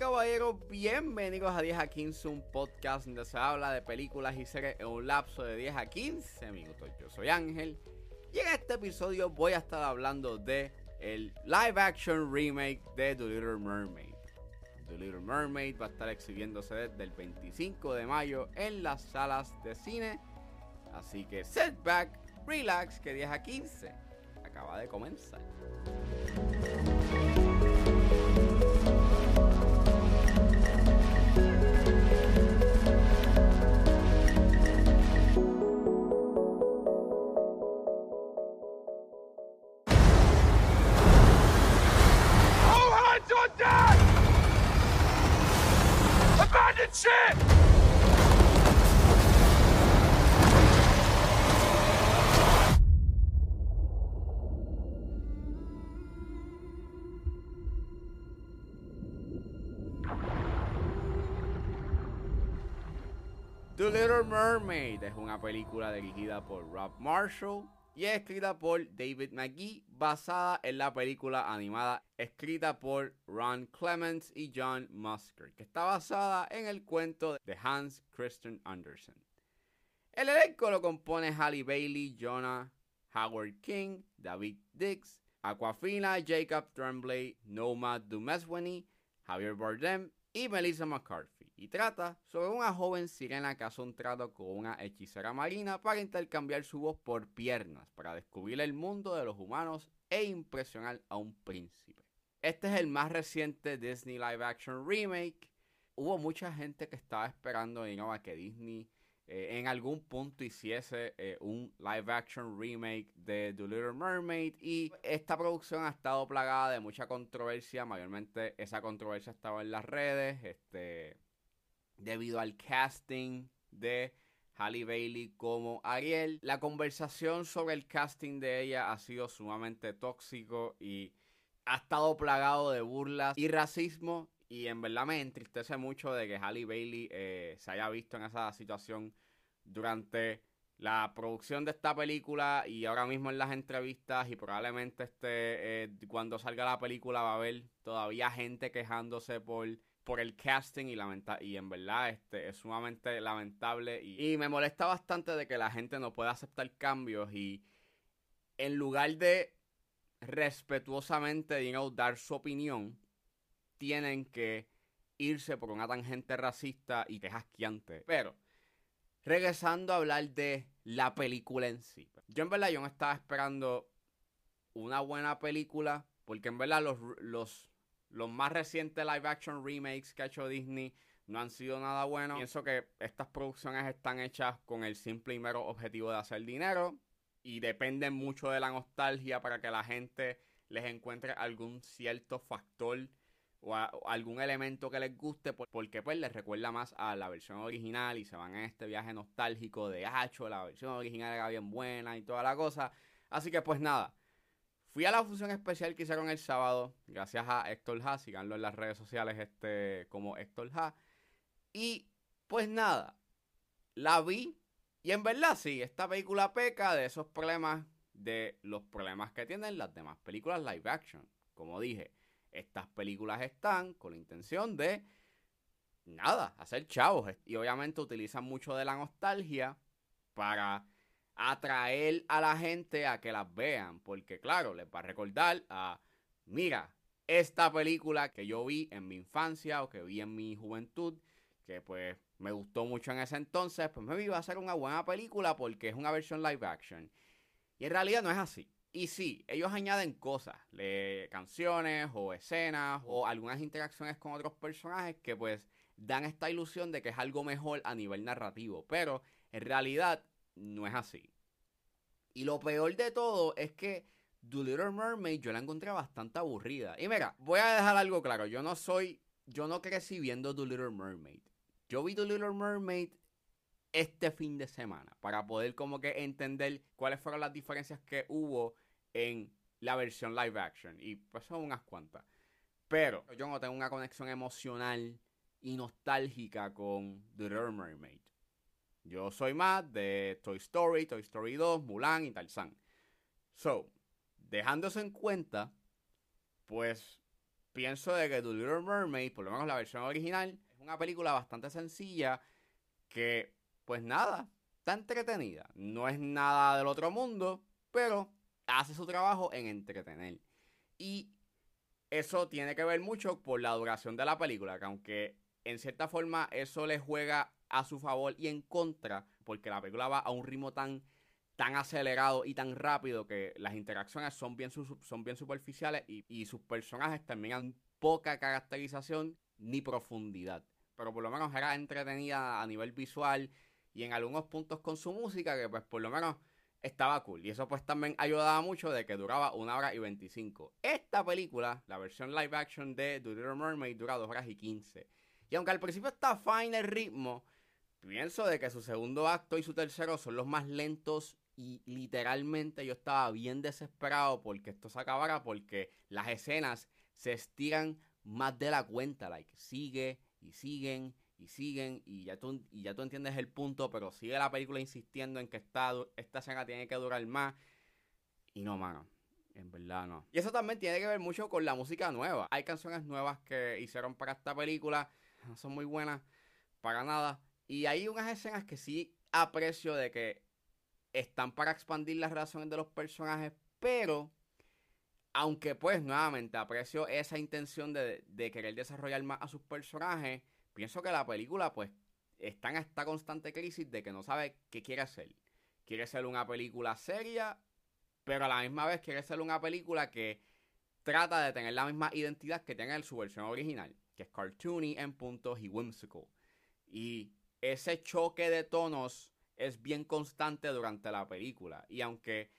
caballeros, bienvenidos a 10 a 15, un podcast donde se habla de películas y series en un lapso de 10 a 15 minutos. Yo soy Ángel y en este episodio voy a estar hablando de el live action remake de The Little Mermaid. The Little Mermaid va a estar exhibiéndose desde el 25 de mayo en las salas de cine. Así que setback, relax, que 10 a 15 acaba de comenzar. The Little Mermaid es una película dirigida por Rob Marshall y es escrita por David McGee, basada en la película animada escrita por Ron Clements y John Musker, que está basada en el cuento de Hans Christian Andersen. El elenco lo compone Halle Bailey, Jonah Howard King, David Dix, Aquafina, Jacob Tremblay, Nomad Dumeswini, Javier Bardem y Melissa McCarthy. Y trata sobre una joven sirena que hace un trato con una hechicera marina para intercambiar su voz por piernas, para descubrir el mundo de los humanos e impresionar a un príncipe. Este es el más reciente Disney Live Action Remake. Hubo mucha gente que estaba esperando you know, a que Disney eh, en algún punto hiciese eh, un live action remake de The Little Mermaid y esta producción ha estado plagada de mucha controversia, mayormente esa controversia estaba en las redes, este debido al casting de Halle Bailey como Ariel. La conversación sobre el casting de ella ha sido sumamente tóxico y ha estado plagado de burlas y racismo. Y en verdad me entristece mucho de que Halle Bailey eh, se haya visto en esa situación durante la producción de esta película y ahora mismo en las entrevistas y probablemente este eh, cuando salga la película va a haber todavía gente quejándose por por el casting y lamenta y en verdad este es sumamente lamentable y, me molesta bastante de que la gente no pueda aceptar cambios y en lugar de respetuosamente you dar su opinión tienen que irse por una tangente racista y que es pero regresando a hablar de la película en sí yo en verdad yo no estaba esperando una buena película porque en verdad los, los los más recientes live action remakes que ha hecho Disney no han sido nada buenos. Pienso que estas producciones están hechas con el simple y mero objetivo de hacer dinero y dependen mucho de la nostalgia para que la gente les encuentre algún cierto factor o, a, algún elemento que les guste porque pues les recuerda más a la versión original y se van en este viaje nostálgico de hacho, la versión original era bien buena y toda la cosa. Así que pues nada, Fui a la función especial que hicieron el sábado, gracias a Héctor Ha, síganlo en las redes sociales este, como Héctor Ha. Y pues nada, la vi y en verdad sí, esta película peca de esos problemas, de los problemas que tienen las demás películas live action. Como dije, estas películas están con la intención de, nada, hacer chavos. Y obviamente utilizan mucho de la nostalgia para atraer a la gente a que las vean. Porque claro, les va a recordar a, mira, esta película que yo vi en mi infancia o que vi en mi juventud, que pues me gustó mucho en ese entonces, pues me iba a ser una buena película porque es una versión live action. Y en realidad no es así. Y sí, ellos añaden cosas, le, canciones o escenas o algunas interacciones con otros personajes que pues dan esta ilusión de que es algo mejor a nivel narrativo. Pero en realidad no es así. Y lo peor de todo es que The Little Mermaid yo la encontré bastante aburrida. Y mira, voy a dejar algo claro. Yo no soy, yo no crecí viendo The Little Mermaid. Yo vi The Little Mermaid este fin de semana para poder como que entender cuáles fueron las diferencias que hubo en la versión live action. Y pues son unas cuantas. Pero yo no tengo una conexión emocional y nostálgica con The Little Mermaid. Yo soy más de Toy Story, Toy Story 2, Mulan y Tarzan. So, dejándose en cuenta, pues pienso de que The Little Mermaid, por lo menos la versión original, es una película bastante sencilla que, pues nada, está entretenida. No es nada del otro mundo, pero hace su trabajo en entretener. Y eso tiene que ver mucho por la duración de la película, que aunque en cierta forma eso le juega a su favor y en contra, porque la película va a un ritmo tan, tan acelerado y tan rápido que las interacciones son bien, son bien superficiales y, y sus personajes terminan poca caracterización ni profundidad. Pero por lo menos era entretenida a nivel visual y en algunos puntos con su música que pues por lo menos estaba cool. Y eso pues también ayudaba mucho de que duraba una hora y 25. Esta película, la versión live action de The Little Mermaid, dura dos horas y 15. Y aunque al principio está fine el ritmo, pienso de que su segundo acto y su tercero son los más lentos y literalmente yo estaba bien desesperado porque esto se acabara porque las escenas se estiran más de la cuenta, like sigue y siguen y siguen y ya tú, y ya tú entiendes el punto, pero sigue la película insistiendo en que esta, esta escena tiene que durar más. Y no, mano. En verdad no. Y eso también tiene que ver mucho con la música nueva. Hay canciones nuevas que hicieron para esta película. No son muy buenas para nada. Y hay unas escenas que sí aprecio de que están para expandir las relaciones de los personajes. Pero, aunque pues nuevamente aprecio esa intención de, de querer desarrollar más a sus personajes pienso que la película, pues, está en esta constante crisis de que no sabe qué quiere hacer. Quiere ser una película seria, pero a la misma vez quiere ser una película que trata de tener la misma identidad que tiene en su versión original, que es cartoony en puntos y whimsical. Y ese choque de tonos es bien constante durante la película. Y aunque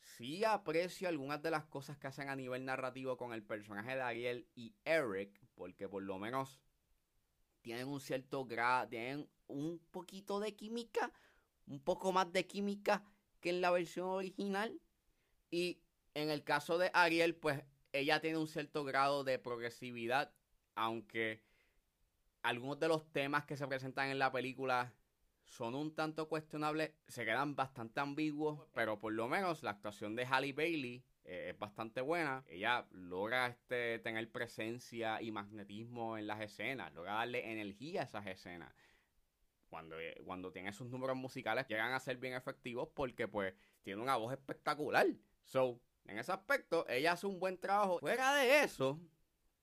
sí aprecio algunas de las cosas que hacen a nivel narrativo con el personaje de Ariel y Eric, porque por lo menos tienen un cierto grado, tienen un poquito de química, un poco más de química que en la versión original. Y en el caso de Ariel, pues ella tiene un cierto grado de progresividad, aunque algunos de los temas que se presentan en la película son un tanto cuestionables, se quedan bastante ambiguos, pero por lo menos la actuación de Halle Bailey eh, es bastante buena. Ella logra este, tener presencia y magnetismo en las escenas, logra darle energía a esas escenas. Cuando, eh, cuando tiene sus números musicales llegan a ser bien efectivos porque pues tiene una voz espectacular. So, en ese aspecto, ella hace un buen trabajo. Fuera de eso,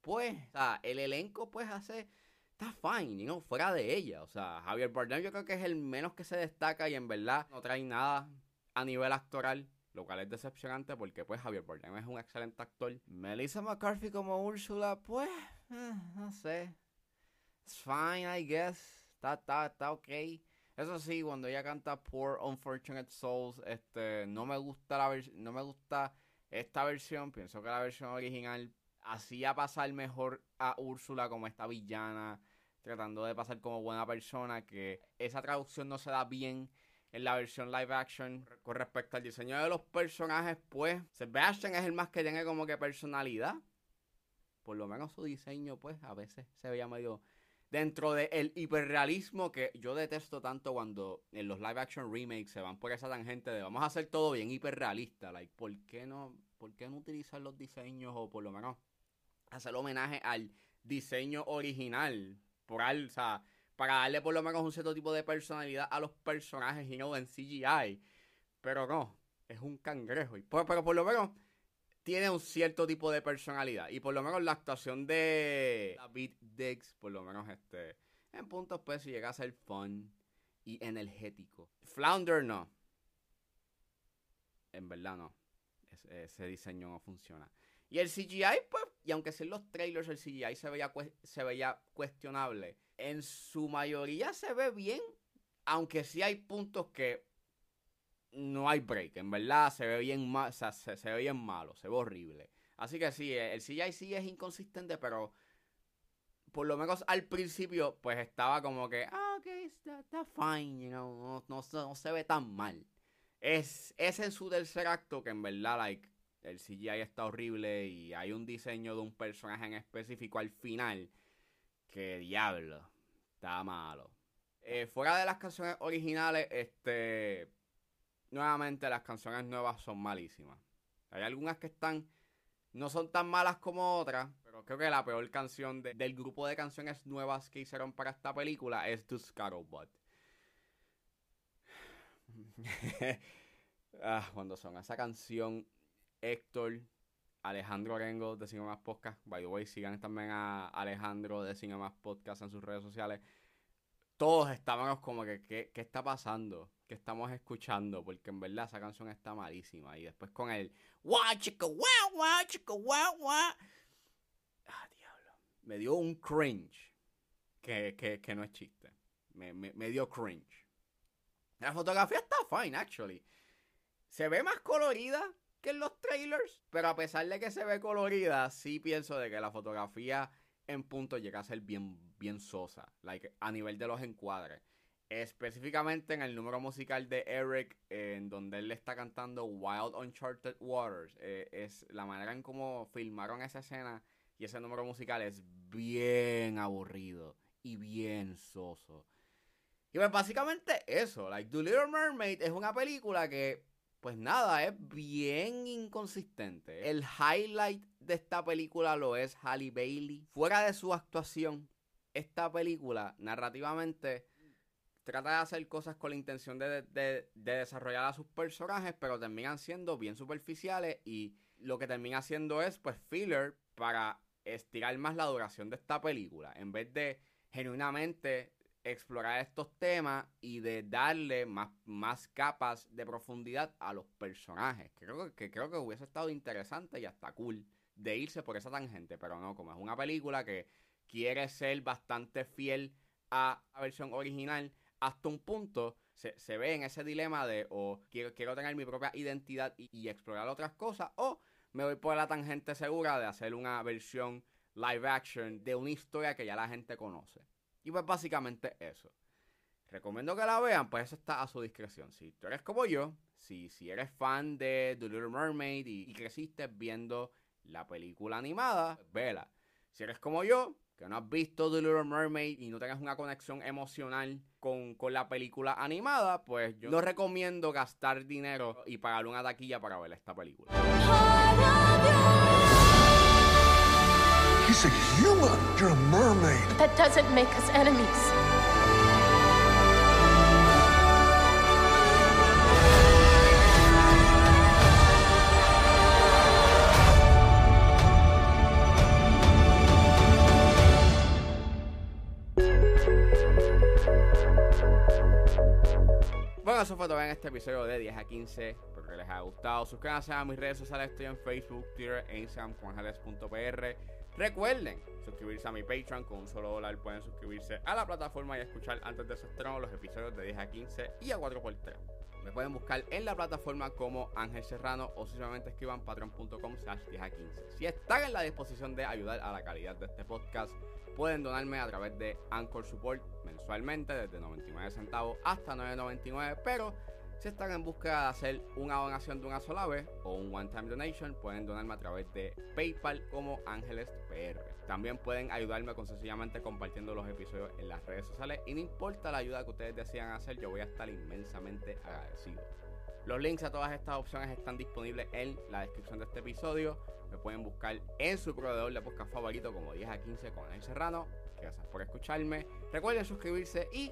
pues, el elenco pues hace está fine, you fuera de ella. O sea, Javier Bardem yo creo que es el menos que se destaca y en verdad no trae nada a nivel actoral lo cual es decepcionante porque pues Javier Bardem es un excelente actor. Melissa McCarthy como Úrsula, pues, eh, no sé. It's fine, I guess. Está, está, está ok. Eso sí, cuando ella canta Poor Unfortunate Souls, este, no me gusta la no me gusta esta versión. Pienso que la versión original hacía pasar mejor a Úrsula como esta villana, tratando de pasar como buena persona, que esa traducción no se da bien en la versión live action. Con respecto al diseño de los personajes, pues Sebastian es el más que tiene como que personalidad. Por lo menos su diseño, pues a veces se veía medio dentro del hiperrealismo que yo detesto tanto cuando en los live action remakes se van por esa tangente de vamos a hacer todo bien hiperrealista. Like, ¿por qué no, por qué no utilizar los diseños o por lo menos hacer homenaje al diseño original? Por al, para darle por lo menos un cierto tipo de personalidad a los personajes y no en CGI. Pero no, es un cangrejo. Y pero por lo menos tiene un cierto tipo de personalidad. Y por lo menos la actuación de David Diggs, por lo menos este, en puntos pues llega a ser fun y energético. Flounder no. En verdad no. ese diseño no funciona. Y el CGI, pues, y aunque sea en los trailers el CGI se veía, se veía cuestionable en su mayoría se ve bien, aunque sí hay puntos que no hay break. En verdad se ve bien mal, se, ve bien malo, se ve horrible. Así que sí, el CGI sí es inconsistente, pero por lo menos al principio, pues estaba como que, ah, ok, está, fine, you know, no, no, se ve tan mal. Es, es en su tercer acto que en verdad, like, el CGI está horrible y hay un diseño de un personaje en específico al final que diablo, está malo. Eh, fuera de las canciones originales, este. Nuevamente, las canciones nuevas son malísimas. Hay algunas que están No son tan malas como otras, pero creo que la peor canción de- del grupo de canciones nuevas que hicieron para esta película es The Scuttlebutt. ah, cuando son esa canción, Héctor, Alejandro Orengo de Cine Más Podcast, by the way, sigan también a Alejandro de Cine Más Podcast en sus redes sociales. Todos estábamos como que, ¿qué, está pasando? ¿Qué estamos escuchando? Porque en verdad esa canción está malísima. Y después con el Guau, chica, guau, guau, chica, guau, guau. Ah, diablo. Me dio un cringe. Que, que, que no es chiste. Me, me, me dio cringe. La fotografía está fine, actually. Se ve más colorida que en los trailers. Pero a pesar de que se ve colorida, sí pienso de que la fotografía en punto llega a ser bien, bien sosa. Like, a nivel de los encuadres. Específicamente en el número musical de Eric, en donde él le está cantando Wild Uncharted Waters. Eh, es la manera en cómo filmaron esa escena y ese número musical es bien aburrido y bien soso. Y pues básicamente eso, like The Little Mermaid es una película que, pues nada, es bien inconsistente. El highlight de esta película lo es Halle Bailey. Fuera de su actuación, esta película narrativamente trata de hacer cosas con la intención de desarrollar a sus personajes, pero terminan siendo bien superficiales y lo que termina haciendo es, pues, filler para estirar más la duración de esta película, en vez de genuinamente explorar estos temas y de darle más, más capas de profundidad a los personajes. Creo que, creo que hubiese estado interesante y hasta cool de irse por esa tangente, pero no, como es una película que quiere ser bastante fiel a la versión original, hasta un punto se, se ve en ese dilema de o quiero, quiero tener mi propia identidad y, y explorar otras cosas, o me voy por la tangente segura de hacer una versión live action de una historia que ya la gente conoce. Y pues básicamente eso. Recomiendo que la vean, pues eso está a su discreción. Si tú eres como yo, si, si eres fan de The Little Mermaid y, creciste viendo la película animada, vela. Si eres como yo, que no has visto The Little Mermaid y no tengas una conexión emocional con, con la película animada, pues yo no recomiendo gastar dinero y pagar una taquilla para ver esta película. He's a human. You're a mermaid. That doesn't make us enemies. Este episodio de 10 a 15. Espero que les haya gustado. Suscríbanse a mis redes sociales. Estoy en Facebook, Twitter e Instagram con ángeles.pr. Recuerden suscribirse a mi Patreon. Con un solo dólar pueden suscribirse a la plataforma y escuchar antes de su estreno los episodios de 10 a 15 y a 4x3. Me pueden buscar en la plataforma como Ángel Serrano o simplemente escriban patreon.com slash 10 a 15. Si están en la disposición de ayudar a la calidad de este podcast, pueden donarme a través de Anchor Support mensualmente desde 99 centavos hasta 9.99, pero si están en búsqueda de hacer una donación de una sola vez o un one-time donation, pueden donarme a través de PayPal como Ángeles PR. También pueden ayudarme con sencillamente compartiendo los episodios en las redes sociales y no importa la ayuda que ustedes decidan hacer, yo voy a estar inmensamente agradecido. Los links a todas estas opciones están disponibles en la descripción de este episodio. Me pueden buscar en su proveedor de podcast favorito como 10 a 15 con el Serrano. Gracias por escucharme. Recuerden suscribirse y